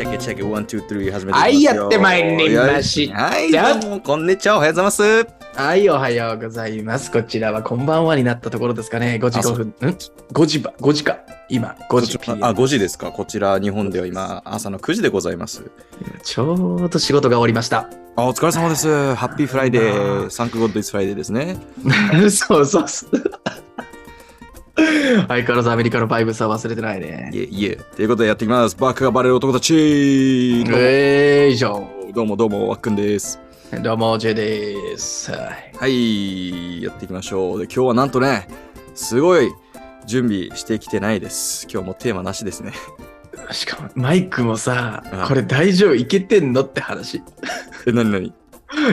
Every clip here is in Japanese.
チェケチェケ、 one、two、three 始めてはいやってまいりましたはい、どうも、こんにちは、おはようございます。はい、おはようございます。こちらはこんばんはになったところですかね。5時あそ5分。ん ?5 時ば、5時か。今、5時 PM。あ、5時ですか。こちら、日本では今、朝の9時でございます。ちょうど仕事が終わりました。あ、お疲れ様です。 Happy Friday。 Thank God it's Friday ですね。そうそうそう。相変わらずアメリカのバイブスは忘れてないねい。えいえ。ということでやっていきます。バックがバレる男たち。えー、以上。どうもどうも、わっくんです。どうも、ジェです。はいはい、やっていきましょう。で、今日はなんとね、すごい準備してきてないです。今日もテーマなしですね。しかも、マイクもさあ、これ大丈夫？いけてんの？って話。え、なになに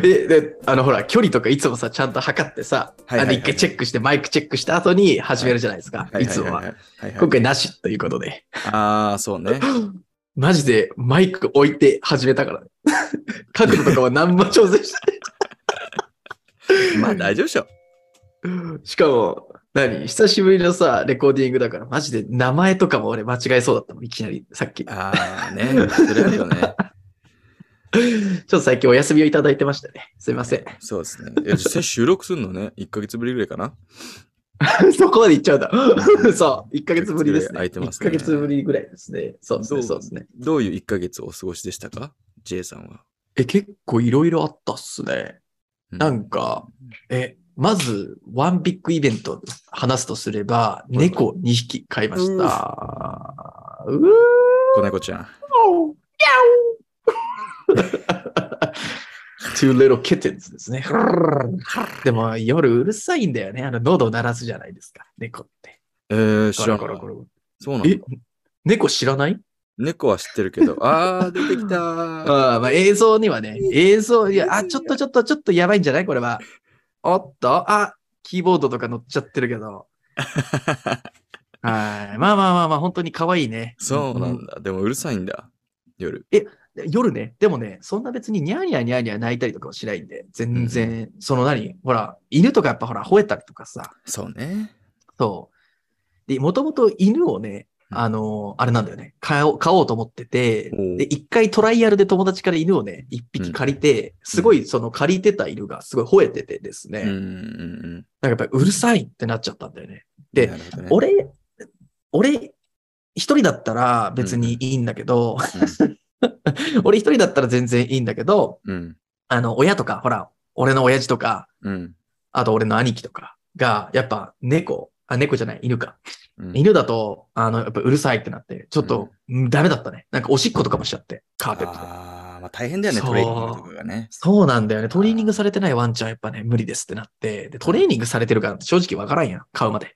え、で、あの、ほら、距離とかいつもさ、ちゃんと測ってさ、はいはいはいあの一回チェックして、マイクチェックした後に始めるじゃないですか。いつもは。いはいはい今回なしということで。ああ、そうね。マジでマイク置いて始めたからね。角度とかは何も調整して まあ大丈夫でしょ。しかも、何？久しぶりのさ、レコーディングだから、マジで名前とかも俺間違えそうだったもん。いきなり、さっき。ああね、それあるよね。っと最近お休みをいただいてましたね。すいません。そうですね。いや実際収録するのね、1ヶ月ぶりぐらいかな。そこまで行っちゃうんだ。そう。1ヶ月ぶりですね。空いてますね1ヶ月ぶりぐらいですね。そうですね。どうそうですね。どういう1ヶ月お過ごしでしたか ?J さんは。え、結構いろいろあったっすね。うなんか、え、まず、ワンビッグイベント話すとすれば、い猫2匹飼いました。うー子猫ちゃん。Two little kittens ですね。でも夜うるさいんだよね。あの喉を鳴らすじゃないですか。猫って。えー、知らんゴロゴロゴロそうなんだえ。猫知らない？猫は知ってるけど、あー、出てきたー。ああまあ映像にはね、映像、いや、あ、ちょっとちょっとちょっとやばいんじゃない？これは。おっと、あ、キーボードとか乗っちゃってるけど。はい。まあまあまあまあ、本当に可愛いね。そうなんだ。でもうるさいんだ。夜。夜ね、でもね、そんな別にニャーニャーニャーニャー泣いたりとかはしないんで、全然、その何？ほら、犬とかやっぱほら、吠えたりとかさ、そうね。そう。で、もともと犬をね、うん。あのあれなんだよね、買おう、買おうと思っててで、一回トライアルで友達から犬をね、一匹借りて、すごいその借りてた犬がすごい吠えててですね、うんうんうん。なんかやっぱりうるさいってなっちゃったんだよね。でね、俺、俺、一人だったら別にいいんだけど、俺一人だったら全然いいんだけど、うん。あの、親とか、ほら、俺の親父とか、うん。あと俺の兄貴とかが、やっぱ猫、あ、猫じゃない、犬か。うん。犬だと、あの、やっぱうるさいってなって、ちょっと、うんダメだったね。なんかおしっことかもしちゃって、カーペットで。あー、まあ大変だよね、トレーニングとかがね。そうなんだよね。トレーニングされてないワンちゃんはやっぱね、無理ですってなって、で、トレーニングされてるからって正直わからんやん、買うまで。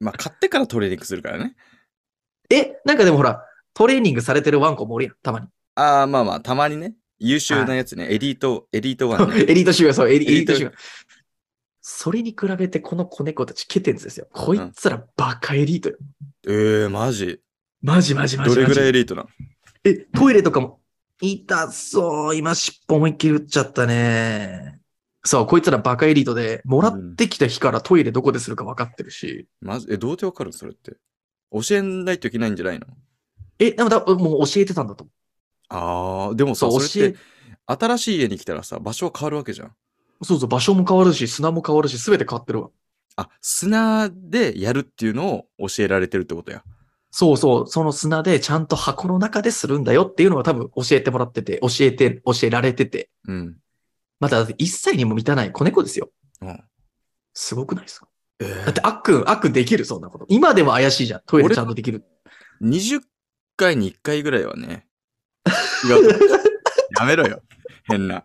まあ買ってからトレーニングするからね。え、なんかでもほら、トレーニングされてるワンコもおるやん、たまに。あー、まあまあ、たまにね。優秀なやつね。エリート、エリートワンね。エリートシューそう、エリエエリートリートシューそれに比べてこの子猫たちケテンズですよ。こいつらバカエリートよ。えー、マジ。マジマジマジ。どれぐらいエリートなの？え、トイレとかも、痛そう。今、尻尾思いっきり打っちゃったね。そう、こいつらバカエリートで、もらってきた日からトイレどこでするか分かってるし。まず、え、どうやってわかるの？それって。教えないといけないんじゃないの？え、でもだ、もう教えてたんだと思あー、でもさ、そうそれって、新しい家に来たらさ、場所は変わるわけじゃん。う。そうそう、場所も変わるし、砂も変わるし、すべて変わってるわ。あ、砂でやるっていうのを教えられてるってことや。そうそう、その砂でちゃんと箱の中でするんだよっていうのは多分教えてもらってて、教えて、教えられてて。うん。まだ1歳にも満たない子猫ですよ。うん。すごくないですか？えだって、あっくん、あっくんできる、そんなこと。今でも怪しいじゃん。トイレちゃんとできる。20回に1回ぐらいはね。違うと。やめろよ。変な。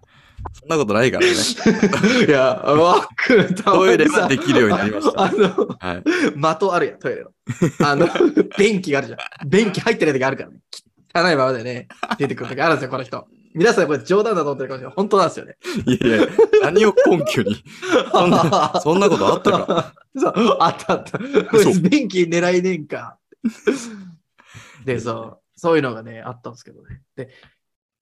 そんなことないからね。いや、あっくトイレはできるようになりました。あの、はい。的あるやん、トイレの。あの、便器があるじゃん。便器入ってない時あるからね。汚いままでね、出てくる時あるんですよ、この人。皆さんこれ冗談だと思ってるかもしれない。本当なんですよね。いやいや、何を根拠に。そんな、そんなことあったか。そう、あったあった。こ嘘いつ便器狙いねえんか。で、そう、そういうのがね、あったんですけどね。で、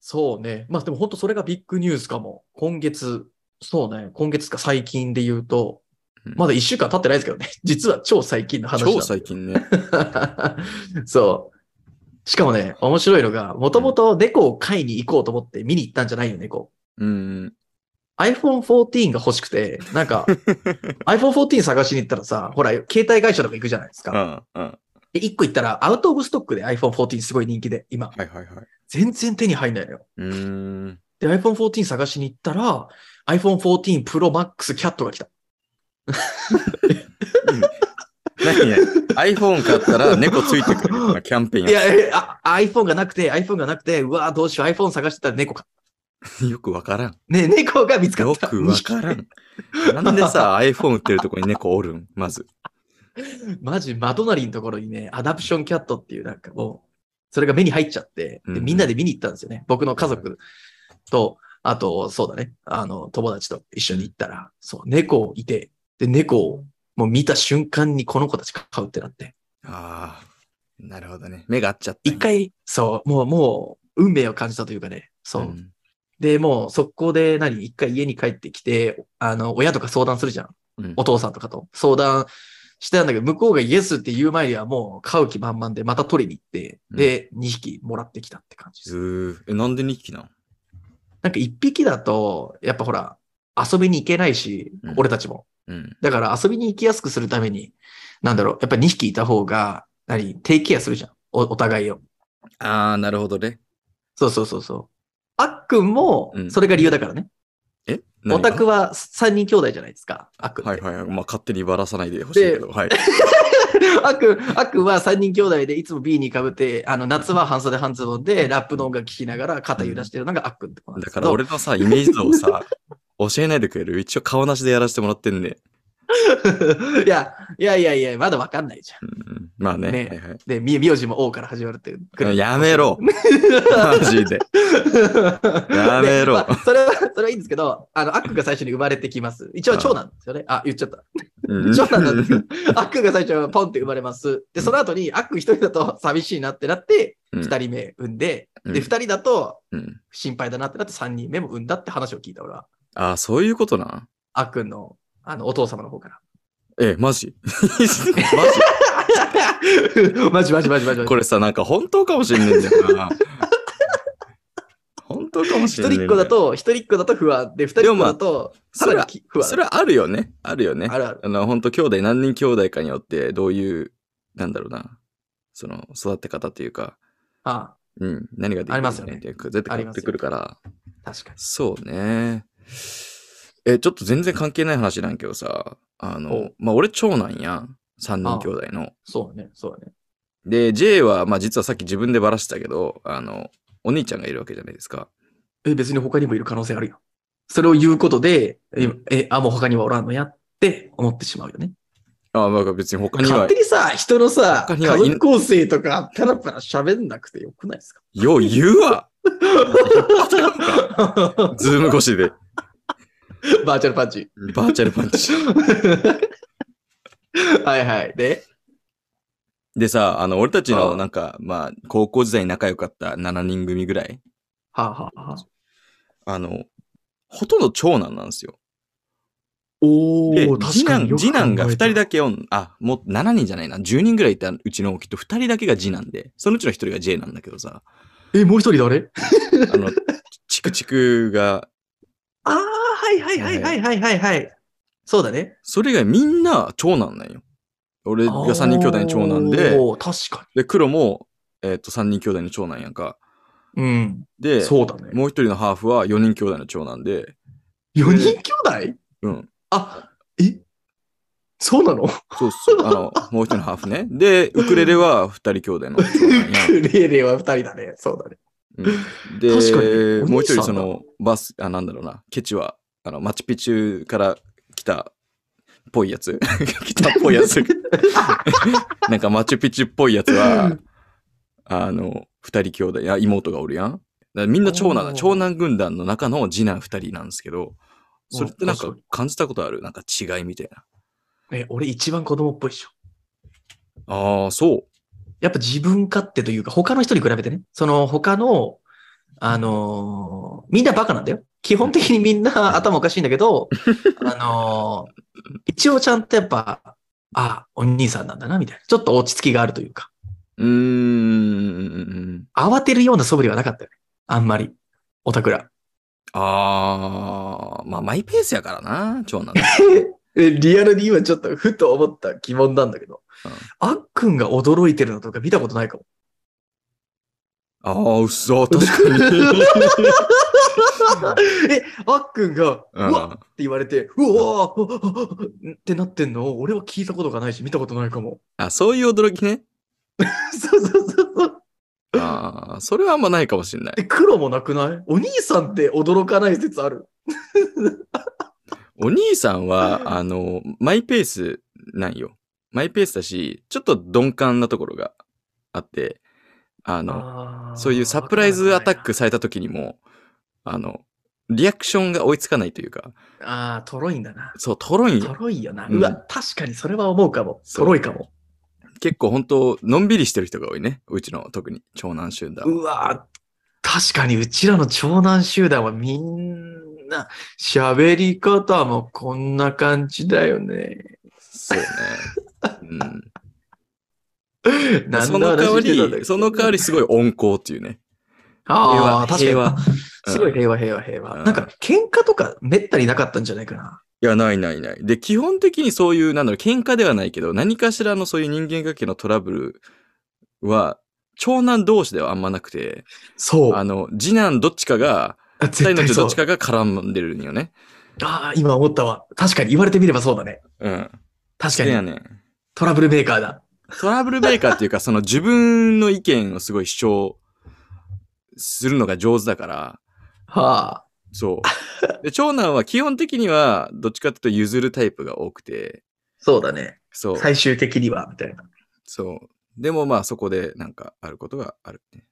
そうね。まあでも本当それがビッグニュースかも。今月、そうね、今月か最近で言うと、うんまだ一週間経ってないですけどね。実は超最近の話超最近ね。そう。しかもね、面白いのが、もともと猫を飼いに行こうと思って見に行ったんじゃないよ、猫。うん。iPhone 14が欲しくて、なんか、iPhone 14探しに行ったらさ、ほら、携帯会社とか行くじゃないですか。うん。うん。で、1個行ったら、アウトオブストックで iPhone 14すごい人気で、今。はいはいはい。全然手に入んないのよ。うーん。で、iPhone 14探しに行ったら、iPhone 14 Pro Max キャットが来た。何ね ?iPhone 買ったら猫ついてくるキャンペーンやいや、iPhone がなくて、iPhone がなくて、うわどうしよう、iPhone 探してたら猫か。よくわからん。ね、猫が見つかった。よくわからん。なんでさ、iPhone 売ってるとこに猫おるん？まず。マジ、マドナリのところにね、 adoption cat っていうなんかもう、それが目に入っちゃって、でうんみんなで見に行ったんですよね。僕の家族と、あと、そうだね、あの、友達と一緒に行ったら、そう、猫いて、で、猫をもう見た瞬間にこの子たち飼うってなって、ああ。なるほどね。目が合っちゃったんや。一回、そう、もう、もう、運命を感じたというかね、そう。んで、もう、速攻で何、一回家に帰ってきて、あの、親とか相談するじゃん。うんお父さんとかと相談してたんだけど、向こうがイエスって言う前にはもう買う気満々でまた取りに行って、うんで、2匹もらってきたって感じです。え、なんで2匹なんなんか1匹だと、やっぱほら、遊びに行けないしうん、俺たちも。うん。だから遊びに行きやすくするために、なんだろう、やっぱ2匹いた方が、何、テイケアするじゃん。おお互いを。ああ、なるほどね。そうそうそうそう。あっくんもう、んそれが理由だからね。え？オタクはは3人兄弟じゃないですか。あっくんって。はいはい。まあ、勝手にばらさないでほしいけど。はい。あっくん、あっくんは3人兄弟でいつも B に被って、あの、夏は半袖半ズボンでラップの音楽聴きながら肩揺らしてるのがあって子なんでだすけど。から俺のさ、イメージ像をさ、教えないでくれる？一応顔なしでやらせてもらってんで。いや、いやいやいや、まだわかんないじゃん。うん、まあね。ねはいはいで、み名字も O から始まるっていう。やめろ マジで。やめろでまあそれは、それはいいんですけど、あの、アックが最初に生まれてきます。一応長男ですよね。あ、言っちゃった。うん長男なんですけど、アックが最初ポンって生まれます。で、その後にアック一人だと寂しいなってなって、うん二人目産んで、うんで、二人だとうん心配だなってなって三人目も産んだって話を聞いた俺は。ああ、そういうことなんアックンの、あの、お父様の方から。え、マジ マジ マジマジマジマジマジ。これさ、なんか本当かもしんねえんだよな。本当かもし一んねえんだよ人っ子だ、と、一人っ子だと不安で、二人っ子だと、さらにき不安。それはあるよね。あるよね。あるある。あの、本当兄弟、何人兄弟かによって、どういう、なんだろうな、その、育て方というか、あうん、何ができるありますよねっていうか絶対変わってくるから、あ確かに。そうね。え、ちょっと全然関係ない話なんやけどさ、あおの、まあ、俺長男やん。三人兄弟の。そうね、そうね。で、J は、まあ、実はさっき自分でバラしてたけど、あの、お兄ちゃんがいるわけじゃないですか。え、別に他にもいる可能性あるよ。それを言うことで、え、えあ、もう他にはおらんのやって思ってしまうよね。あまあ、別に他には勝手、にさ、人のさ、家族構成とかペラペラ喋んなくてよくないですか？よう言うわ ズーム越しで。バーチャルパンチ。バーチャルパンチ。はいはい。で、でさ、あの、俺たちのなんか、まあ、高校時代に仲良かった7人組ぐらい、はあ、はあはあ、あの、ほとんど長男なんですよ。おで、ー、次男、確かによく次男が2考えた人だけおん、あ、もう7人じゃないな、10人ぐらいいたうちのきっと2人だけが次男で、そのうちの1人が J なんだけどさ、え、もう一人誰？あの、チクチクが、ああ、はいはいはいはいはいはいはい。そうだね。それ以外みんな長男なんよ。俺が3人兄弟の長男で、確かで、黒も、えっ、と、3人兄弟の長男やんか。に。うん。で、そうだね。もう一人のハーフは4人兄弟の長男で、4人兄弟？うん。あ、え？そうなの？そうそう、あの、もう一人のハーフね。で、ウクレレは2人兄弟の長男や。クレレは2人だね。そうだね。うん、で、もう一人その、バス、あ、なんだろうな、ケチは、あの、マチュピチュから来た、っぽいやつ 来たっぽいやつ。なんかマチュピチュっぽいやつは、あの、二人兄弟、や妹がおるやん。みんな長男長男軍団の中の次男二人なんですけど、それってなんか感じたことある？なんか違いみたいな。え、俺一番子供っぽいっしょ。ああ、そう。やっぱ自分勝手というか、他の人に比べてね、その他の、あのーみんなバカなんだよ。基本的にみんな頭おかしいんだけど、あのー一応ちゃんとやっぱ、あ、お兄さんなんだな、みたいな。ちょっと落ち着きがあるというか。うーん。慌てるような素振りはなかったよね。あんまり。オタクら。ああ、まあマイペースやからな、長男。え、リアルに今ちょっとふと思った疑問なんだけど、うんあっくんが驚いてるのとか見たことないかも。ああ、嘘、確かに。え、あっくんが、ううんわっって言われて、うわーってなってんの？を俺は聞いたことがないし、見たことないかも。あ、そういう驚きね？そうそうそうそう。ああ、それはあんまないかもしれない。え、黒もなくない？お兄さんって驚かない説あるお兄さんは、あの、マイペースなんよ。マイペースだし、ちょっと鈍感なところがあって、あの、あーそういうサプライズアタックされた時にも、あの、リアクションが追いつかないというか、ああ、とろいんだな。そう、とろいんとよ。ろいよな。うんうわ、確かにそれは思うかも。とろいかも。結構本当のんびりしてる人が多いね。うちの特に長男集団は。うわ、確かにうちらの長男集団はみんな喋り方もこんな感じだよね。そうね。うん。何その代わり、その代わりすごい温厚っていうね。ああ、確かに。平和。すごいうん平和平和平和。うんなんか喧嘩とかめったになかったんじゃないかな？いや、ないないない。で、基本的にそういう、なんだろう、喧嘩ではないけど、何かしらのそういう人間関係のトラブルは、長男同士ではあんまなくて、そう。あの、次男どっちかが、絶対そうちどっち。かが絡んでるんよね。ああ、今思ったわ。確かに言われてみればそうだね。うん。確かに。そうやねん。トラブルメーカーだ。トラブルメーカーっていうか、その自分の意見をすごい主張するのが上手だから、はあ。そう。で、長男は基本的には、どっちかっていうと譲るタイプが多くて、そうだね。そう。最終的には、みたいな。そう。でもまあそこでなんかあることがあるね。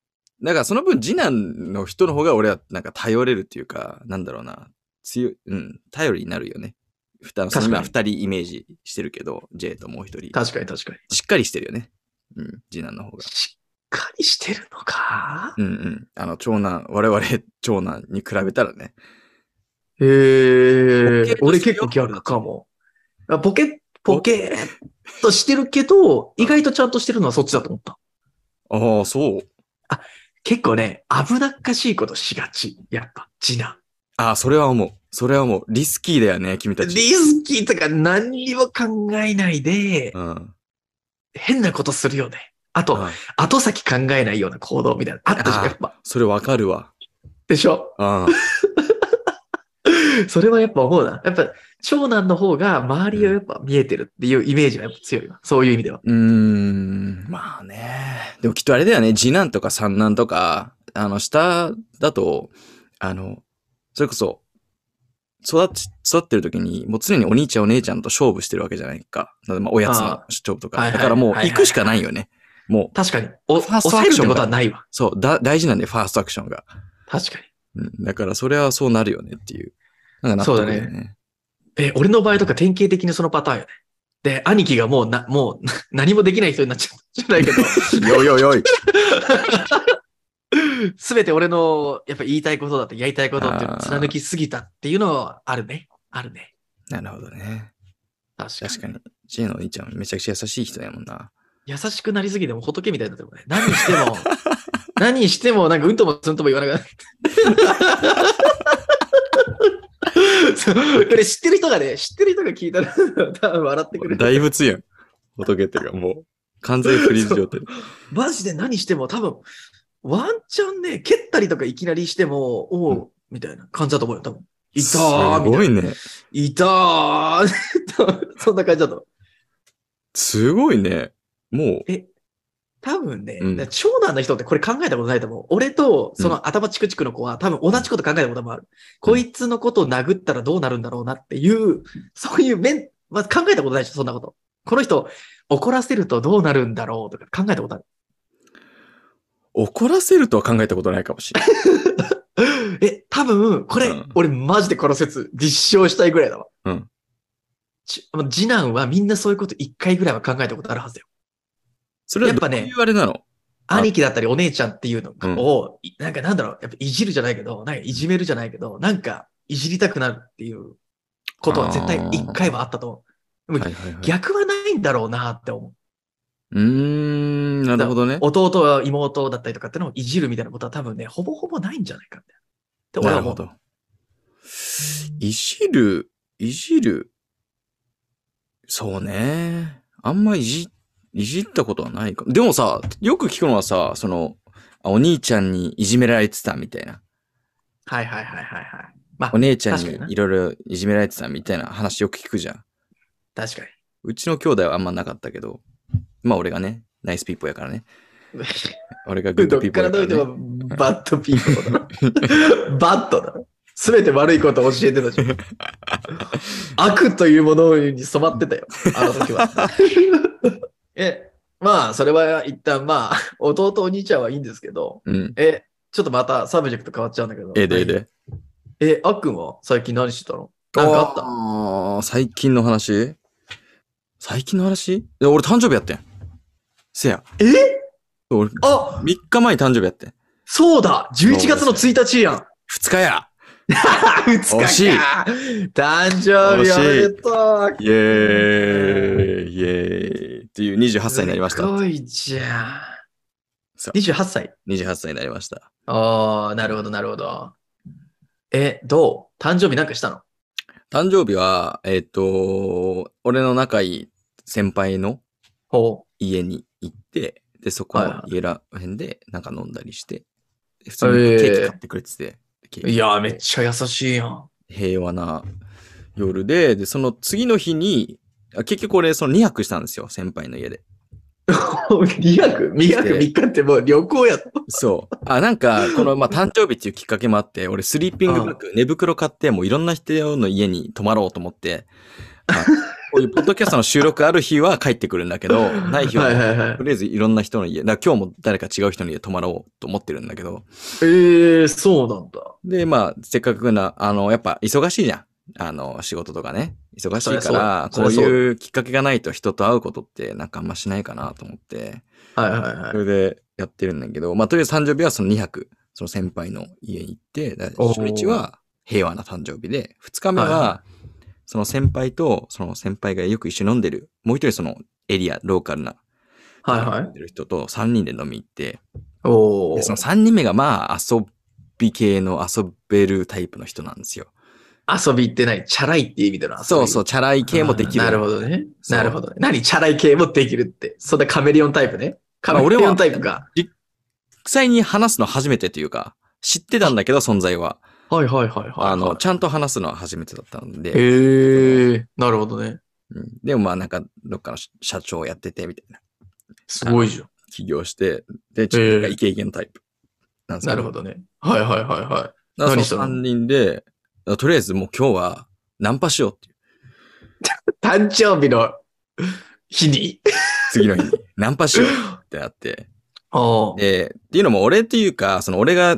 だからその分次男の人の方が俺はなんか頼れるっていうか、なんだろうな。強い、うん、頼りになるよね。二人イメージしてるけど、J ともう一人。確かに確かに。しっかりしてるよね。うん、次男の方が。しっかりしてるのか？うんうん。あの、長男、我々長男に比べたらね。へえボケっとしてるよ俺結構逆かも。あボケ、ボケっとしてるけど、意外とちゃんとしてるのはそっちだと思った。ああ、そう。結構ね、危なっかしいことしがち。やっぱ、次男。ああ、それは思う。それは思う。リスキーだよね、君たリち。スキーとか何にも考えないで、うん。変なことするよね。あと、あ後先考えないような行動みたいな。あったじゃん、あやっぱ。それわかるわ。でしょ？あ それはやっぱ思うな。やっぱ、長男の方が周りをやっぱ見えてるっていうイメージがやっぱ強いわ。そういう意味では。うーん、まあね。でもきっとあれだよね。次男とか三男とか、あの、下だと、あの、それこそ、育ち、育ってる時に、もう常にお兄ちゃんお姉ちゃんと勝負してるわけじゃないか。なのでまあおやつのあ勝負とか。だからもう行くしかないよね。もう、確かに。お、ファーストアクションがはないわ。そう、だ、大事なんで、ファーストアクションが。確かに。うん。だからそれはそうなるよねっていう。なんか納得だよそうだね。え、俺の場合とか典型的にそのパターンよね。で、兄貴がもうな、もう 何もできない人になっちゃうじゃないけど、よいよいよい。すべて俺のやっぱ言いたいことだってやりたいことって貫きすぎたっていうのはあるね。あるね。なるほどね。確かに。確かに。J のお兄ちゃんめちゃくちゃ優しい人やもんな。優しくなりすぎても仏みたいになってるもんね。何しても、何してもなんかうんともすんとも言わなくなる。そう これ知ってる人がね、知ってる人が聞いたら多分笑ってくれる。大仏やん。仏っていうかもう、完全フリーズ状態。マジで何しても多分、ワンチャンね、蹴ったりとかいきなりしても、おう、みたいな感じだと思うよ、多分。いたすーみたいな。ごいね。いたー そんな感じだと思う。すごいね。もえ、多分ね、うん長男の人ってこれ考えたことないと思う。俺とその頭チクチクの子は多分同じこと考えたこともある。こいつのことを殴ったらどうなるんだろうなっていう、そういう面、まあ、考えたことないでしょ、そんなこと。この人、怒らせるとどうなるんだろうとか考えたことある。う、怒らせるとは考えたことないかもしれない。え、多分、これ、うん俺マジでこの説実証したいぐらいだわ。うんち次男はみんなそういうこと一回ぐらいは考えたことあるはずよ。それはやっぱねあれなの？あ兄貴だったりお姉ちゃんっていうのうんなんかなんだろう、やっぱいじるじゃないけど、なんかいじめるじゃないけど、なんかいじりたくなるっていうことは絶対一回はあったと思う。でもはいはいはい。逆はないんだろうなって思う。うーん、なるほどね。弟は妹だったりとかってのをいじるみたいなことは多分ね、ほぼほぼないんじゃないかみたいな。って俺は思うなるほど。いじる、いじる？そうね。あんまいじ、いじったことはないか。でもさ、よく聞くのはさ、その、あお兄ちゃんにいじめられてたみたいな。はいはいはいはいはい。まあお、姉ちゃんにいろいろいじめられてたみたいな話よく聞くじゃん。確かうちの兄弟はあんまなかったけど、まあ俺がね、 nice people やからね。に。俺がグッドどっピーポーやから、からどうても bad people だな。bad だ。すべて悪いことを教えてたじゃん。悪というものに染まってたよ。あの時は。え、まあ、それは一旦まあ、弟お兄ちゃんはいいんですけど、うん。え、ちょっとまた subject 変わっちゃうんだけど。ええでええで。え、あっくんは最近何してたの？なんかあった？あー最近の話？最近の話？俺誕生日やってん。せや。え？俺、あ！3日前に誕生日やってん。そうだ !11 月の1日やん。2日や。2日か。惜しい。誕生日おめでとう。イエーイ。イエーイっていう28歳になりました。すごいじゃん。そう28歳？28歳になりました。ああ、なるほど、なるほど。え、どう？誕生日なんかしたの？誕生日は、えっ、と、俺の仲いい先輩のほ家に行って、で、そこのは家ら辺でなんか飲んだりして、普通にケーキ買ってくれてて、ケーいやー、めっちゃ優しいやん。平和な夜で、で、その次の日に、あ結局俺その2泊したんですよ、先輩の家で。2泊 ?2 泊3日ってもう旅行やと？そう。あ、なんか、この、まあ、誕生日っていうきっかけもあって、俺、スリーピングバッグ、寝袋買って、もういろんな人の家に泊まろうと思って、あ こういうポッドキャストの収録ある日は帰ってくるんだけど、ない日は、と。りあえずいろんな人の家、だ今日も誰か違う人の家泊まろうと思ってるんだけど、えー、そうなんだ。で、まあ、せっかくな、あの、やっぱ忙しいじゃん。あの、仕事とかね。忙しいから、こそういうきっかけがないと人と会うことってなんかあんましないかなと思って、はいはいはいそ。れでやってるんだけど、まあ、とりあえず誕生日はその2泊、その先輩の家に行って、初日は平和な誕生日で、2日目はその先輩と、その先輩がよく一緒に飲んでる、もう一人そのエリア、ローカルな、はいはい。る人と3人で飲み行って、おーでその3人目がまあ遊び系の遊べるタイプの人なんですよ。遊びって何チャラいって意味での遊び。そうそう、チャラい系もできる。なるほどね。なるほどね。何チャラい系もできるって。そんなカメレオンタイプね。カメレオンタイプか。実際に話すの初めてというか、知ってたんだけど、存在は。はいはいはいはい。あの、ちゃんと話すのは初めてだったんで。へえ、なるほどね。うんでもまあなんか、どっかの社長やってて、みたいな。すごいじゃん。起業して、で、ちょっとイケイケのタイプ。なんですけなるほどね。はいはいはいはい。だから何したの？その3人で、とりあえずもう今日はナンパしようっていう。誕生日の日に。次の日に。ナンパしようってなって。で、っていうのも俺っていうか、その俺が、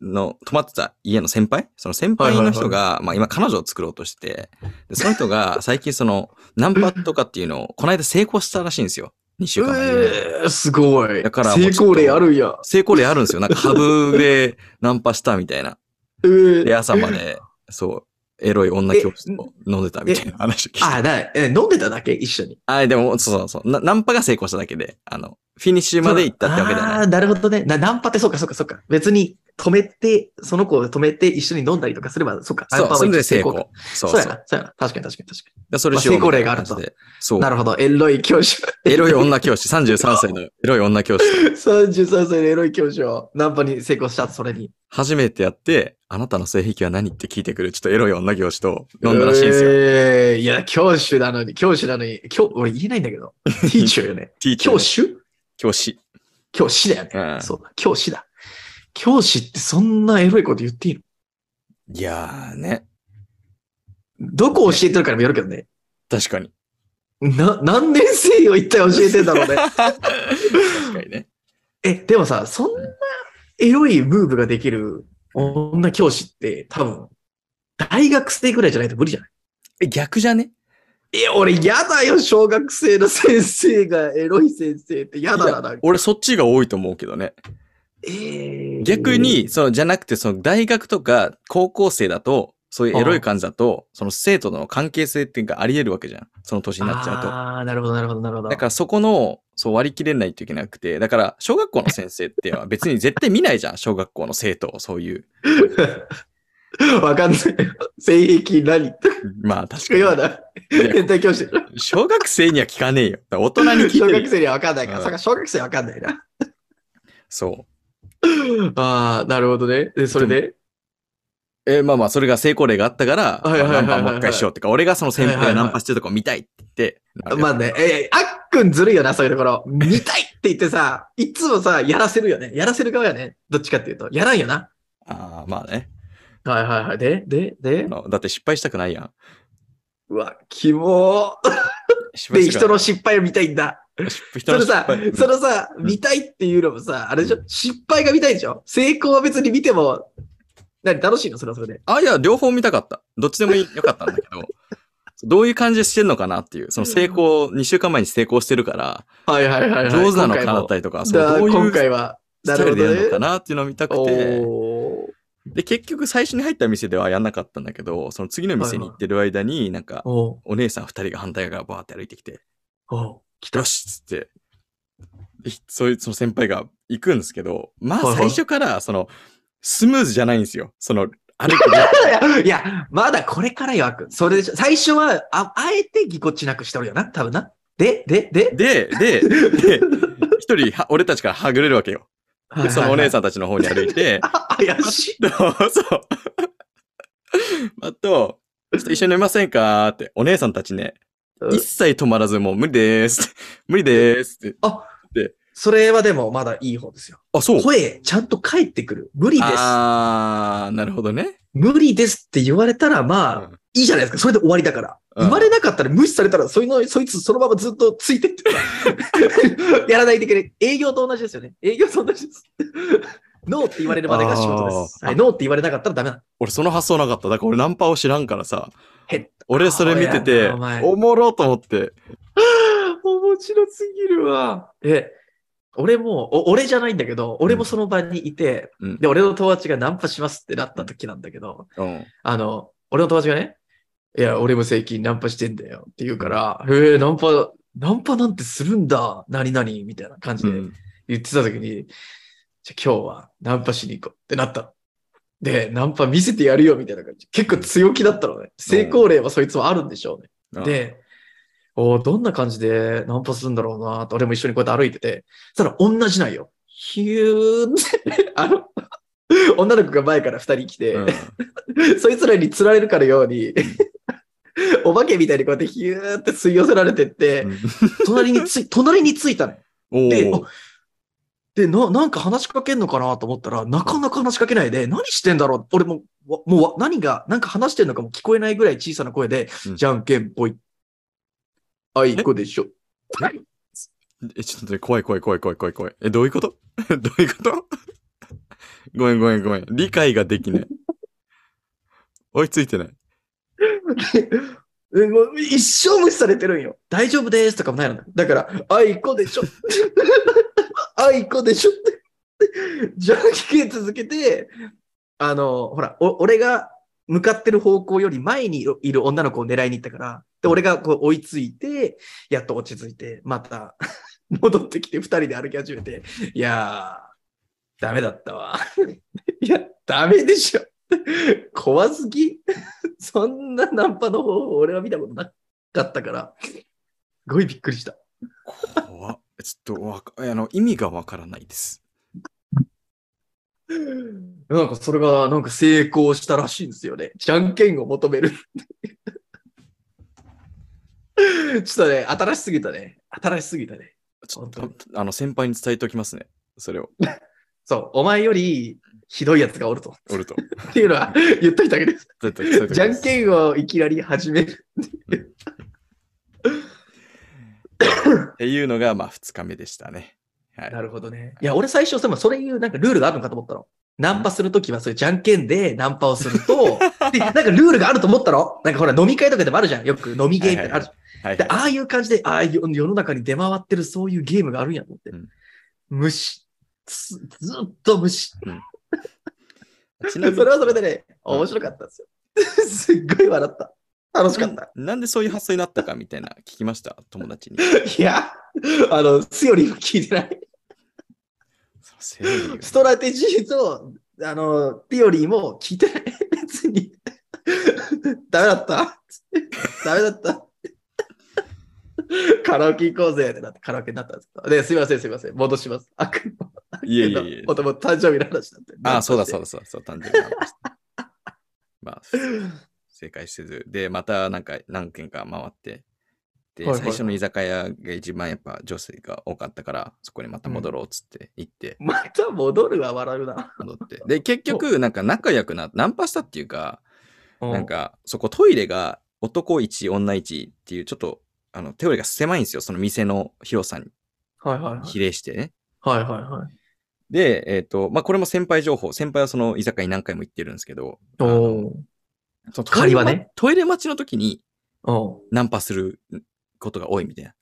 の、泊まってた家の先輩？その先輩の人が、まあ今彼女を作ろうとしてて、でその人が 最近その、ナンパとかっていうのを、この間成功したらしいんですよ。2週間前に。ええすごい。だから成功例あるんや。成功例あるんですよ。なんかハブでナンパしたみたいな。えーで、朝まで、そう、エロい女教室を飲んでたみたいな話を聞いて。あ、だ、え、飲んでただけ？一緒に。あ、でも、そうそうそうな。ナンパが成功しただけで、あの、フィニッシュまで行ったってわけではない。ああ、なるほどね。な、ナンパってそうかそうかそうか。別に止めて、その子を止めて一緒に飲んだりとかすれば、そうか。そう、それで成か功。そうそう。そうやな、そうやな。確かに確かに確かでそれしようまあ成功例があるとそう。に。なるほど。エロい教師。エロい女教師、33歳のエロい女教師。33歳のエロい教師をナンパに成功した、それに。初めてやって、あなたの性癖は何って聞いてくる、ちょっとエロい女教師と飲んだらしいんですよ。えーいや、教師なのに、教師なのに、教、俺言えないんだけど。ティーチャーよね。ティーチャー教師？教師。教師だよね。うんそうだ、教師だ。教師ってそんなエロいこと言っていいの？いやーね。どこ教えてるからもよるけどね。確かに。な、何年生を一体教えてんだろうね。確かにね。え、でもさ、そんなエロいムーブができる女教師って多分、大学生ぐらいじゃないと無理じゃない？え、逆じゃね？いや、俺嫌だよ、小学生の先生がエロい先生って嫌だな、なんか。俺そっちが多いと思うけどね。えー逆に、その、じゃなくて、その、大学とか高校生だと、そういうエロい感じだと、その生徒との関係性っていうかあり得るわけじゃん。その年になっちゃうと。ああ、なるほど、なるほど、なるほど。だからそこの、そう割り切れないといけなくて、だから小学校の先生っては別に絶対見ないじゃん、小学校の生徒を、そういう。わかんない。性癖何？まあ確しか言わない。かに。変態教師。小学生には聞かねえよ。大人に聞いてるよ。小学生にはわかんないから。う小学生はわかんないな。そう。ああ、なるほどね。で、それで？えーまあまあ、それが成功例があったから、はいはいはいはいナンパもう一回しようってか、俺がその先輩がナンパしてるとこ見たいって言って、まあね、えー、あっくんずるいよな、そういうところ。見たいって言ってさ、いつもさ、やらせるよね。やらせる側やね。どっちかっていうと。やらんよな。ああ、まあね。はいはいはい。で、で、で？だって失敗したくないやん。うわ、キモー。で、人の失敗を見たいんだ。それさそのさ、うん見たいっていうのもさ、あれでしょ？失敗が見たいでしょ？成功は別に見ても、何楽しいの？それはそれで。あ、いや、両方見たかった。どっちでもいいよかったんだけど、どういう感じでしてんのかなっていう、その成功、2週間前に成功してるから、はいはいはい、はい。上手なのかなったりとか、そうだどういう今回は、スタイルでやるのかなっていうのを見たくて、で、結局最初に入った店ではやんなかったんだけど、その次の店に行ってる間に、なんか、お姉さん2人が反対側バーって歩いてきて、おー来たよ。しっつって、でそういうその先輩が行くんですけど、まあはいはい。最初から、その、スムーズじゃないんですよ。その、歩く。いや、まだこれからよ、あくん。それでしょ。最初は、あ、あえてぎこちなくしておるよな、多分な。で、で、で、で、で、で、一人は、俺たちからはぐれるわけよ。で、そのお姉ん。さんたちの方に歩いて、あ 怪しい。そう。あと、ちょっと一緒に飲みませんか？って、お姉さんたちね、一切止まらずもう無理でーす。無理でーすって。それはでもまだいい方ですよ。あ、そう。声、ちゃんと返ってくる。無理です。あー、なるほどね。無理ですって言われたら、まあ、うんいいじゃないですか。それで終わりだから。うん言われなかったら無視されたら、そいの、そいつそのままずっとついてってさ やらないといけない。営業と同じですよね。営業と同じです。ノーって言われるまでが仕事です。はい、ノーって言われなかったらダメなの。俺その発想なかった。だから俺ナンパを知らんからさ。へっ俺それ見てあておもろと思って。面白すぎるわ。え、俺も、お俺じゃないんだけど、俺もその場にいて、うんで、俺の友達がナンパしますってなった時なんだけど、うん。あの、俺の友達がね、いや、俺も最近ナンパしてんだよって言うから、へえ、ナンパ、ナンパなんてするんだ、何々みたいな感じでうん。言ってた時に、じゃあ今日はナンパしに行こうってなったの。で、ナンパ見せてやるよみたいな感じ。結構強気だったのね。成功例はそいつはあるんでしょうね。うん、で、おーどんな感じでナンパするんだろうなと、俺も一緒にこうやって歩いてて、そしたら同じなんよ。ヒューって、あの、女の子が前から二人来て、うん。そいつらに釣られるかのように、お化けみたいにこうやってヒューって吸い寄せられてって、隣につい、隣についたのよ。おで、で、な、なんか話しかけんのかなと思ったら、なかなか話しかけないで、何してんだろう。俺も、わもうわ、何が、なんか話してんのかも聞こえないぐらい小さな声で、うん。じゃんけんぽい。あいこでしょ。え、ちょっと待って、怖い怖い怖い怖い怖い怖い。え、どういうこと？どういうこと？ごめんごめんごめん。理解ができない。追いついてない。えもう一生無視されてるんよ。大丈夫ですとかもないの。だから、あいこでしょ。あいこでしょって。じゃんけん続けて、あの、ほら、お俺が向かってる方向より前にいる女の子を狙いに行ったから、で、俺がこう追いついて、やっと落ち着いて、また 戻ってきて二人で歩き始めて、いやー、ダメだったわ。いや、ダメでしょ。怖すぎそんなナンパの方法俺は見たことなかったから、すごいびっくりした。怖っ。ちょっとわか、あの、意味がわからないです。なんかそれがなんか成功したらしいんですよね。じゃんけんを求める。ちょっとね、新しすぎたね。新しすぎたね。ちょっ本と、あの、先輩に伝えておきますね。それを。そう、お前よりひどいやつがおると。おると。っていうのは言っといたわけです。伝えて伝えておきますじゃんけんをいきなり始める。っていうのが、まあ、二日目でしたね。はい。なるほどね。いや、俺最初、それいうなんかルールがあるのかと思ったの。ナンパするときは、そういうじゃんけんでナンパをすると、で、なんかルールがあると思ったのなんかほら、飲み会とかでもあるじゃん。よく飲みゲームってあるじゃん。はい、で、ああいう感じで、ああいう世の中に出回ってるそういうゲームがあるんやと思って。うん無視。ずずっと無視。ちなみにそれはそれでね、うん面白かったんですよ。すっごい笑った。楽しかった。なんでそういう発想になったかみたいな聞きました、友達に。いや、あの、セオリーは聞いてない。ストラテジーと、あの、ティオリーも聞いてない。別に。ダメだった。ダメだった。カラオケ行こうぜってなってカラオケになったんですけど。で、すいません、すいません。戻します。あくまいやいやいともと誕生日の話だって。ああ、そうだそうだ。だそうだ、そう、誕生日の話まあ、正解せず。で、またなんか何軒か回って、で、はいはい最初の居酒屋が一番やっぱ女性が多かったから、そこにまた戻ろうっつって行って、また戻るは笑うな。戻って。で、結局、なんか仲良くな、ナンパしたっていうか、ななん、か、そこトイレが男1、女1っていう、ちょっと、あの、テオリが狭いんですよ。その店の広さにはいはいはい。比例してね。はいはいはい。で、えっ、と、まあ、これも先輩情報。先輩はその居酒屋に何回も行ってるんですけど、おーそのトイレま仮はねトイレ待ちの時におーナンパすることが多いみたいな。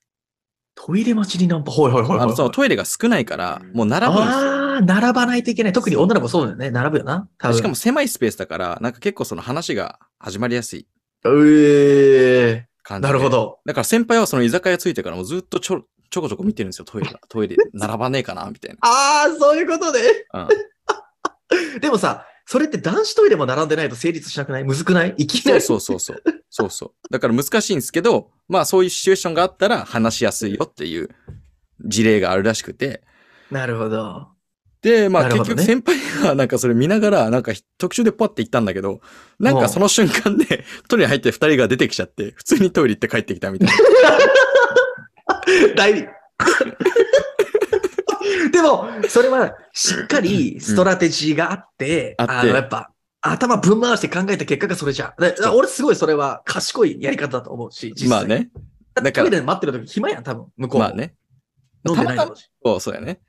トイレ待ちにナンパ？はいはいはいはい。あの、そのトイレが少ないから、もう並ぶんですよ。ああ、並ばないといけない。特に女の子そうだよね。並ぶよな。多分しかも、狭いスペースだから、なんか結構その話が始まりやすいええ感じで。なるほ。ど。だから先輩はその居酒屋ついてからもうずっとちょちょこちょこ見てるんですよ、トイレが。トイレ並ばねえかなみたいああ、そういうことね。な。うん。でもさ、それって男子トイレも並んでないと成立しなくない？むずくない？いきなそうり。そうそうそう。そうそう。だから難しいんですけど、まあそういうシチュエーションがあったら話しやすいよっていう事例があるらしくて。なるほど。で、まあ結局先輩がなんかそれ見ながら、なんか特集でパッて行ったんだけど、なんかその瞬間でトイレ入って二人が出てきちゃって、普通にトイレ行って帰ってきたみたいな。大理。でも、それはしっかりストラテジーがあって、あってあの、やっぱ、頭ぶん回して考えた結果がそれじゃ俺すごいそれは賢いやり方だと思うし、実際まあ。ね。だからトイレで待ってる時暇やん、多分、向こうも。まあね。飲んでないそうやね。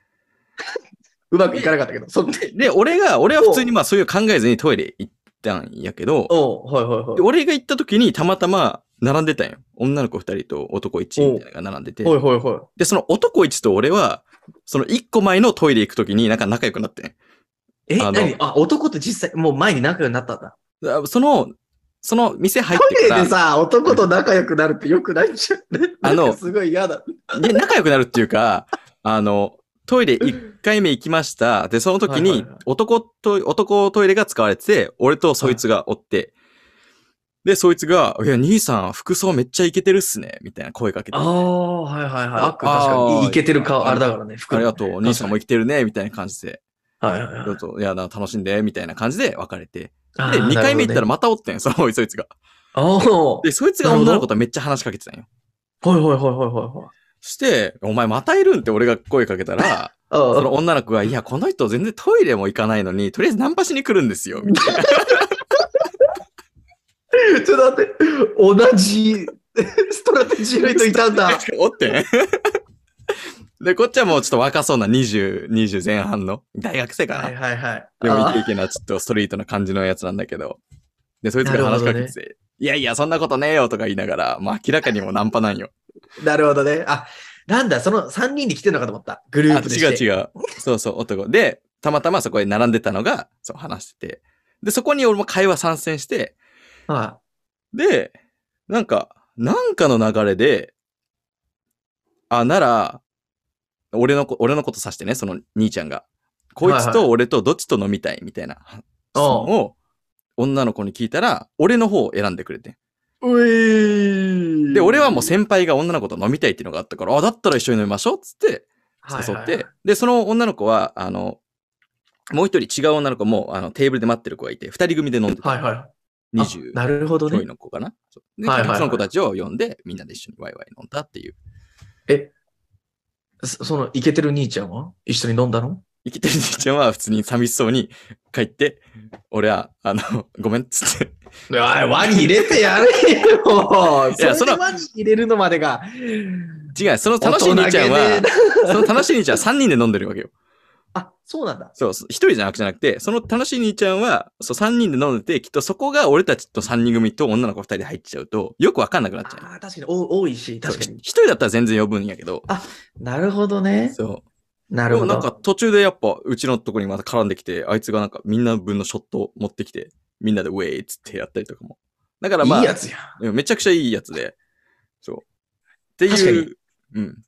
うまくいかなかったけど、そんで。で、俺が、俺は普通にまあそういう考えずにトイレ行ったんやけど、おうはいはいはいで。俺が行った時にたまたま並んでたんよ。女の子二人と男一みたいなのが並んでて。はいはいはい。で、その男一と俺は、その一個前のトイレ行く時になんか仲良くなってん。え、あの何？あ、男って実際、もう前に仲良くなったんだ。だその、その店入っトイレてから、でさ、男と仲良くなるってよくないじゃん。あのなんかすごい嫌だ。で、仲良くなるっていうか、あの、トイレ一回目行きました。で、その時にはいはいはい男と、男トイレが使われてて、俺とそいつがおって、で、そいつが、いや、兄さん、服装めっちゃイケてるっすね、みたいな声かけて。ああ、はいはいはい。あ確かに、いけてる顔、あれだからね、服ありがとう、兄さんも生きてるね、みたいな感じで。はいはいはいちょっと、いや、な楽しんで、みたいな感じで別れて。で、2回目行ったらままたおってん、その、そいつが。おで、そいつが女の子とめっちゃ話しかけてたんよ。はいはいはいはいはいはい。そして、お前またいるんって俺が声かけたら、あ そのあ、女の子が、いや、この人全然トイレも行かないのに、とりあえずナンパしに来るんですよ、みたいな。ちょっと待って、同じストラテジーの人いたんだ。おってんで、こっちはもうちょっと若そうな20、20前半の大学生かな。はいはいはい。でもイケあイケなちょっとストリートな感じのやつなんだけど。で、そいつが話しかけてて、いやいや、そんなことねえよとか言いながら、まあ明らかにもうナンパなんよ。ーなるほどね。あ、なんだ、その3人で来てるのかと思った。グルあ、ープでして。う。違う違う。そうそう、男。で、たまたまそこで並んでたのが、そう話してて。で、そこに俺も会話参戦して、はで、なんか、なんかの流れで、あ、なら、俺のこ、俺のこと指してね、その兄ちゃんが。こいつはいはいと俺とどっちと飲みたいみたいな質問を女の子に聞いたら、俺の方を選んでくれて。うえーで、俺はもう先輩が女の子と飲みたいっていうのがあったから、あ、だったら一緒に飲みましょうっつって誘って、はいはいはいで、その女の子は、あの、もう一人違う女の子も、あの、テーブルで待ってる子がいて、二人組で飲んでた。はいはい。20あなるほどね。の子かな。で、はいはいはいその子たちを呼んで、みんなで一緒にワイワイ飲んだっていう。え、そその、イケてる兄ちゃんは？一緒に飲んだの？生きてる兄ちゃんは普通に寂しそうに帰って、俺は、あの、ごめんっつって。おい、輪に入れてやれよいやその輪に入れるのまでが。違う、その楽しい兄ちゃんはその楽しい兄ちゃんは3人で飲んでるわけよ。あ、そうなんだ。そう、一人じゃなくじゃなくて、その楽しい兄ちゃんは、そう、3人で飲んでて、きっとそこが俺たちと3人組と女の子2人で入っちゃうと、よくわかんなくなっちゃう。ああ、確かにお多いし、確かに。一人だったら全然呼ぶんやけど、なるほどね。そう。なるほど。でもなんか途中でやっぱ、うちのとこにまた絡んできて、あいつがなんかみんな分のショットを持ってきて、みんなでウェイっつってやったりとかも。だからまあ、いいやつやめちゃくちゃいいやつで、そう。っていう、うん。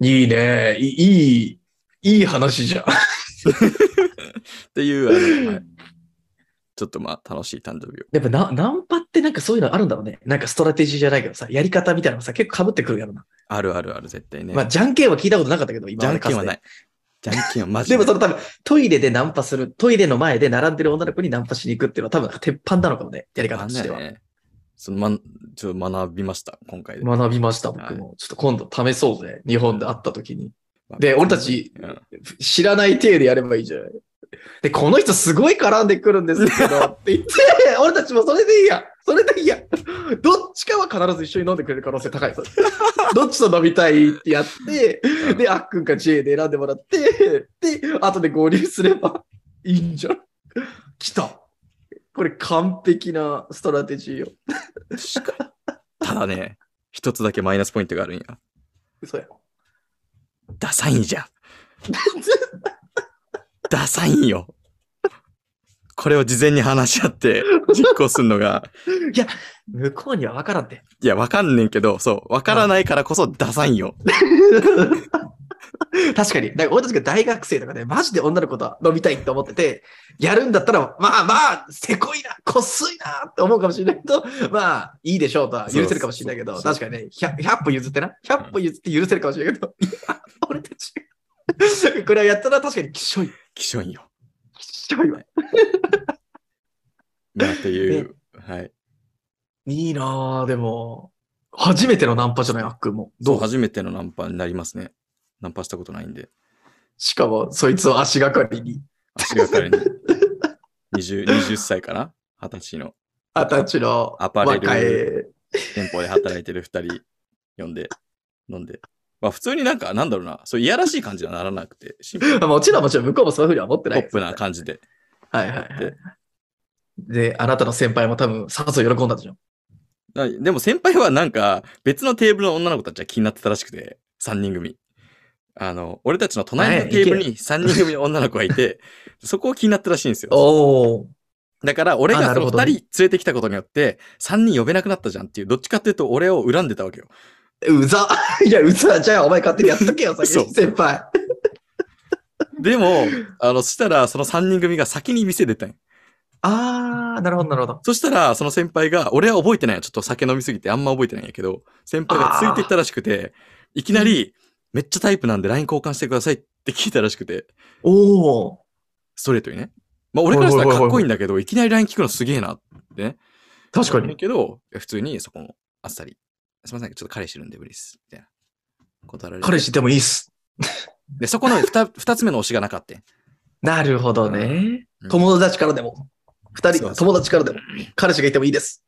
いいね。いいい、いい話じゃん。っていう、あの、はいちょっとまあ楽しい誕生日を。やっぱな、ナンパってなんかそういうのあるんだろうね。なんかストラテジーじゃないけどさ、やり方みたいなのさ、結構被ってくるやろな。あるあるある、絶対ね。まあ、じゃんけんは聞いたことなかったけど、今じゃんけんはない。じゃんけんはマジで。でもその多分、トイレでナンパする、トイレの前で並んでる女の子にナンパしに行くっていうのは多分、鉄板なのかもね、やり方としては。ね。そのまん、ちょっと学びました、今回で。学びました、はい僕も。ちょっと今度試そうぜ、日本で会った時に。で、俺たちうん知らない体でやればいいじゃない。で、この人すごい絡んでくるんですけど、って言って、俺たちもそれでいいや。それでいいや。どっちかは必ず一緒に飲んでくれる可能性高い。どっちと飲みたいってやって、うんで、あっくんか J で選んでもらって、で、後で合流すればいいんじゃん。来た。これ完璧なストラテジーよ。確かに。ただね、一つだけマイナスポイントがあるんや。嘘や。ダサいんじゃん。ダサいんよ。これを事前に話し合って 実行するのが、向こうには分からんて。いや、わかんねんけど、そう、わからないからこそダサいんよ。確かに。だから俺たちが大学生とかで、マジで女の子と飲みたいって思ってて、やるんだったら、まあまあ、せこいな、こっすいなって思うかもしれないけど、まあ、いいでしょうとは許せるかもしれないけど、確かにね100、100歩譲ってな、100歩譲って許せるかもしれないけど、いや、俺たち、これはやったら確かにきしょい。きしょいんよ。きしょいわ。まあ、っていう、はい。いいなぁ、でも、初めてのナンパじゃない、あっくんも。どう初めてのナンパになりますね。ナンパしたことないんで。しかも、そいつを足がかりに、足がかりに。20, 20歳かな？二十歳のあたちのアパレル店舗で働いてる二人呼んで、飲んで。まあ普通になんか、なんだろうな、そういやらしい感じにはならなくて、シンプル あもちろんもちろん向こうもそういうふうには思ってないですポップな感じで。はいはいはい。で、あなたの先輩も多分、さぞ喜んだでしょ。だでも先輩はなんか、別のテーブルの女の子たちは気になってたらしくて、3人組。あの、俺たちの隣のテーブルに3人組の女の子がいて、そこを気になったらしいんですよ。おー。だから、俺あがその2なるほどね人連れてきたことによって、3人呼べなくなったじゃんっていう、どっちかっていうと俺を恨んでたわけよ。うざ。いや、うざ。じゃあ、お前勝手にやっとけよ、先先輩。でも、あの、そしたら、その3人組が先に店出たんよあー、なるほど、なるほど。そしたら、その先輩が、俺は覚えてないよ。ちょっと酒飲みすぎてあんま覚えてないんやけど、先輩がついていったらしくて、いきなり、めっちゃタイプなんで LINE 交換してくださいって聞いたらしくて、おー。ストレートにね。まあ、俺からしたらかっこいいんだけど、いきなり LINE 聞くのすげえなってね。だ確かに。けど、普通にそこもあっさり。すみません、ちょっと彼氏いるんで無理です。みたいな。断られて。彼氏でもいいっす。で、そこの二二つ目の推しがなかった。なるほどねうん。友達からでも。二人、友達からでも。彼氏がいてもいいです。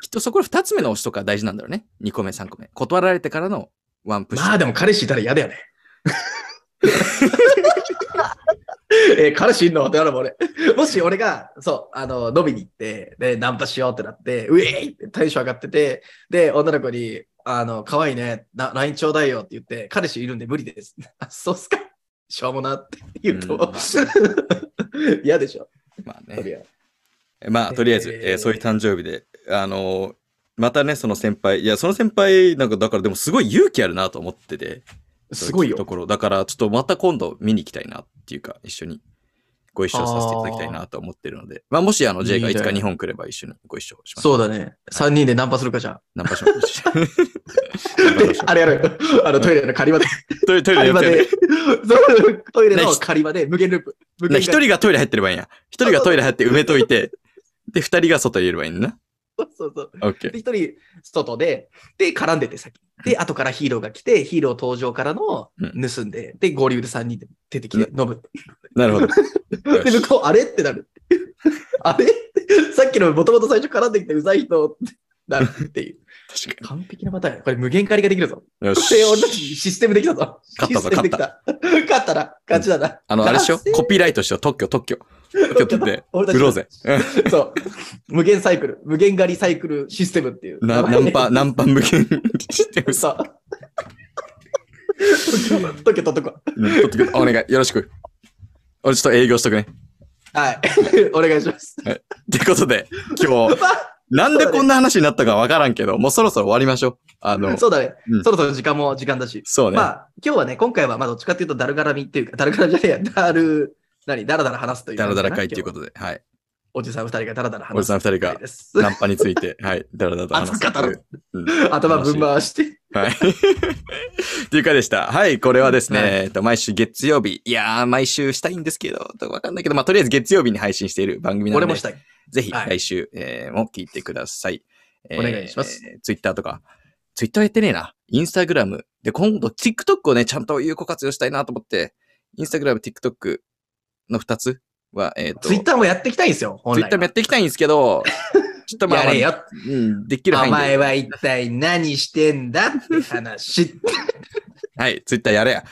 きっとそこの二つ目の推しとか大事なんだろうね。二個目、三個目。断られてからのワンプッシュ。まあでも彼氏いたら嫌だよね。えー彼氏いんの？ってなるもん俺。もし俺が、そう、あの、飲みに行って、で、ナンパしようってなって、ウェーイってテンション上がってて、で、女の子に、あの、可愛いね、な LINE ちょうだいよって言って、彼氏いるんで無理です。あ、そうっすか。しょうもなって言うと、嫌でしょ。まあね。ゃまあ、とりあえず、えーえーそういう誕生日で、あのーまたね、その先輩、いや、その先輩、なんか、だからでもすごい勇気あるなと思ってて、すごいところ。だから、ちょっとまた今度見に行きたいなっていうか、一緒にご一緒させていただきたいなと思ってるので、まあ、もし、あの、J がいつか日本来れば一緒にご一緒します。そうだね。三人でナンパするかじゃあ。ナンパしましょう。あれやる。あのトイレの仮場で。トイレトイレ仮場でトイレの仮場で無限ループ。一人がトイレ入ってればいいんや。一人がトイレ入って埋めといて、で、二人が外に入れればいいんだな。そうそうそう。オッケー。で、一人外で、で、絡んでて先。で、後からヒーローが来て、ヒーロー登場からのうん盗んで、で、合流で3人で出てきて飲む。なるほど。よ で、し向こう、あれってなる。あれ？さっきのもともと最初絡んできてうざい人って なるっていう。確か完璧なパターンや。これ無限狩りができるぞ。に。よしこ。れ俺たちシステムできたぞ。勝ったぞシステムできた。勝ったな。勝ちだな。あの、あれしよう。コピーライトしよう。特許、特許。特許取って、俺たち売ろうぜ。う んそう。無限サイクル。無限狩りサイクルシステムっていう。な、ナンパ、ナンパ無限してるそう。特許取っとくわ。うってくれお願い。よろしく。俺ちょっと営業しとくね。はい。お願いします。ってことで、今日、なんでこんな話になったかわからんけど、もうそろそろ終わりましょう。あの、そうだね。うんそろそろ時間も時間だし。そうね。まあ、今日はね、今回はまあどっちかっていうとだるがらみっていうか、だるがらみじゃねえや、だる、何、だらだら話すという。ダラダラ会っていうことで、はい。おじさん二人がだらだら話す。おじさん二人が。ナンパについて、はい。ダラダラと話す熱る。うん頭ぶん回して。はい。っていう回でした。はい。これはですね、はいえっと、毎週月曜日。いやー、毎週したいんですけど、わかんないけど、まあ、とりあえず月曜日に配信している番組なので、俺もしたい。ぜひはい来週、えーも聞いてください。お願いします。ツイッターとか。ツイッターやってねえな。インスタグラム。で、今度 TikTok をね、ちゃんと有効活用したいなと思って、インスタグラム、TikTok の二つ？は、えっ、と、ツイッターもやっていきたいんですよ。ツイッターもやっていきたいんですけど、ちょっとまあ、まあやれよ。うん、できる範囲で。お前は一体何してんだって話。はい、ツイッターやれや。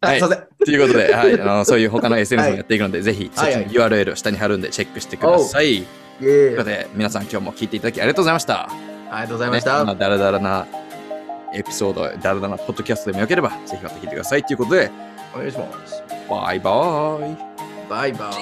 は、はいいすいません。ということで、はい、あのそういう他の SNS もやっていくので、ぜひ、そっちのはいはい URL を下に貼るんでチェックしてください。ということで、皆さん今日も聞いていただきありがとうございました。ありがとうございました。ねこんなダラダラなエピソード、ダラダラなポッドキャストでもよければ、ぜひまた聞いてください。ということで、お願いします。バイバイ。Bye bye.